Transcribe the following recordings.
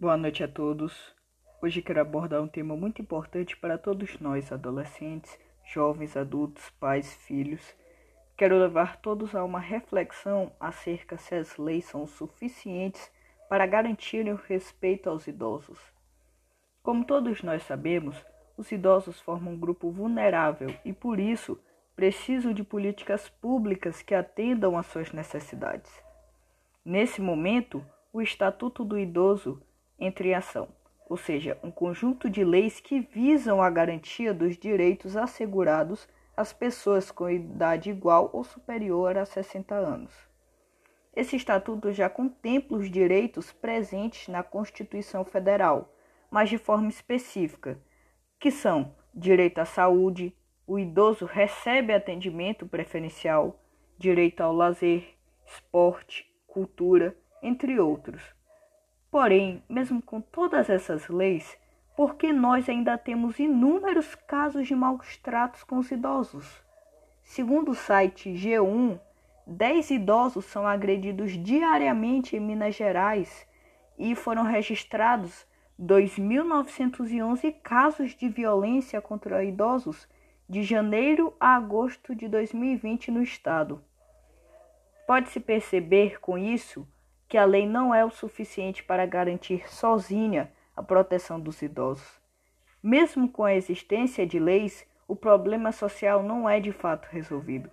Boa noite a todos. Hoje quero abordar um tema muito importante para todos nós, adolescentes, jovens, adultos, pais, filhos. Quero levar todos a uma reflexão acerca se as leis são suficientes para garantirem o respeito aos idosos. Como todos nós sabemos, os idosos formam um grupo vulnerável e, por isso, precisam de políticas públicas que atendam às suas necessidades. Nesse momento, o Estatuto do Idoso entra em ação, ou seja, um conjunto de leis que visam a garantia dos direitos assegurados às pessoas com idade igual ou superior a 60 anos. Esse estatuto já contempla os direitos presentes na Constituição Federal, mas de forma específica, que são direito à saúde, o idoso recebe atendimento preferencial, direito ao lazer, esporte, cultura, entre outros. Porém, mesmo com todas essas leis, por que nós ainda temos inúmeros casos de maus tratos com os idosos? Segundo o site G1, 10 idosos são agredidos diariamente em Minas Gerais e foram registrados 2.911 casos de violência contra idosos de janeiro a agosto de 2020 no estado. Pode-se perceber com isso que a lei não é o suficiente para garantir sozinha a proteção dos idosos. Mesmo com a existência de leis, o problema social não é de fato resolvido.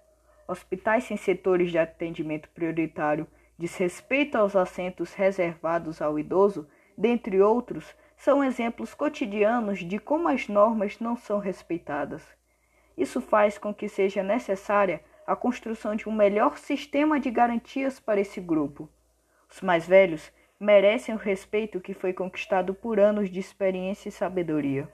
Hospitais sem setores de atendimento prioritário, desrespeito aos assentos reservados ao idoso, dentre outros, são exemplos cotidianos de como as normas não são respeitadas. Isso faz com que seja necessária a construção de um melhor sistema de garantias para esse grupo. Os mais velhos merecem o respeito que foi conquistado por anos de experiência e sabedoria.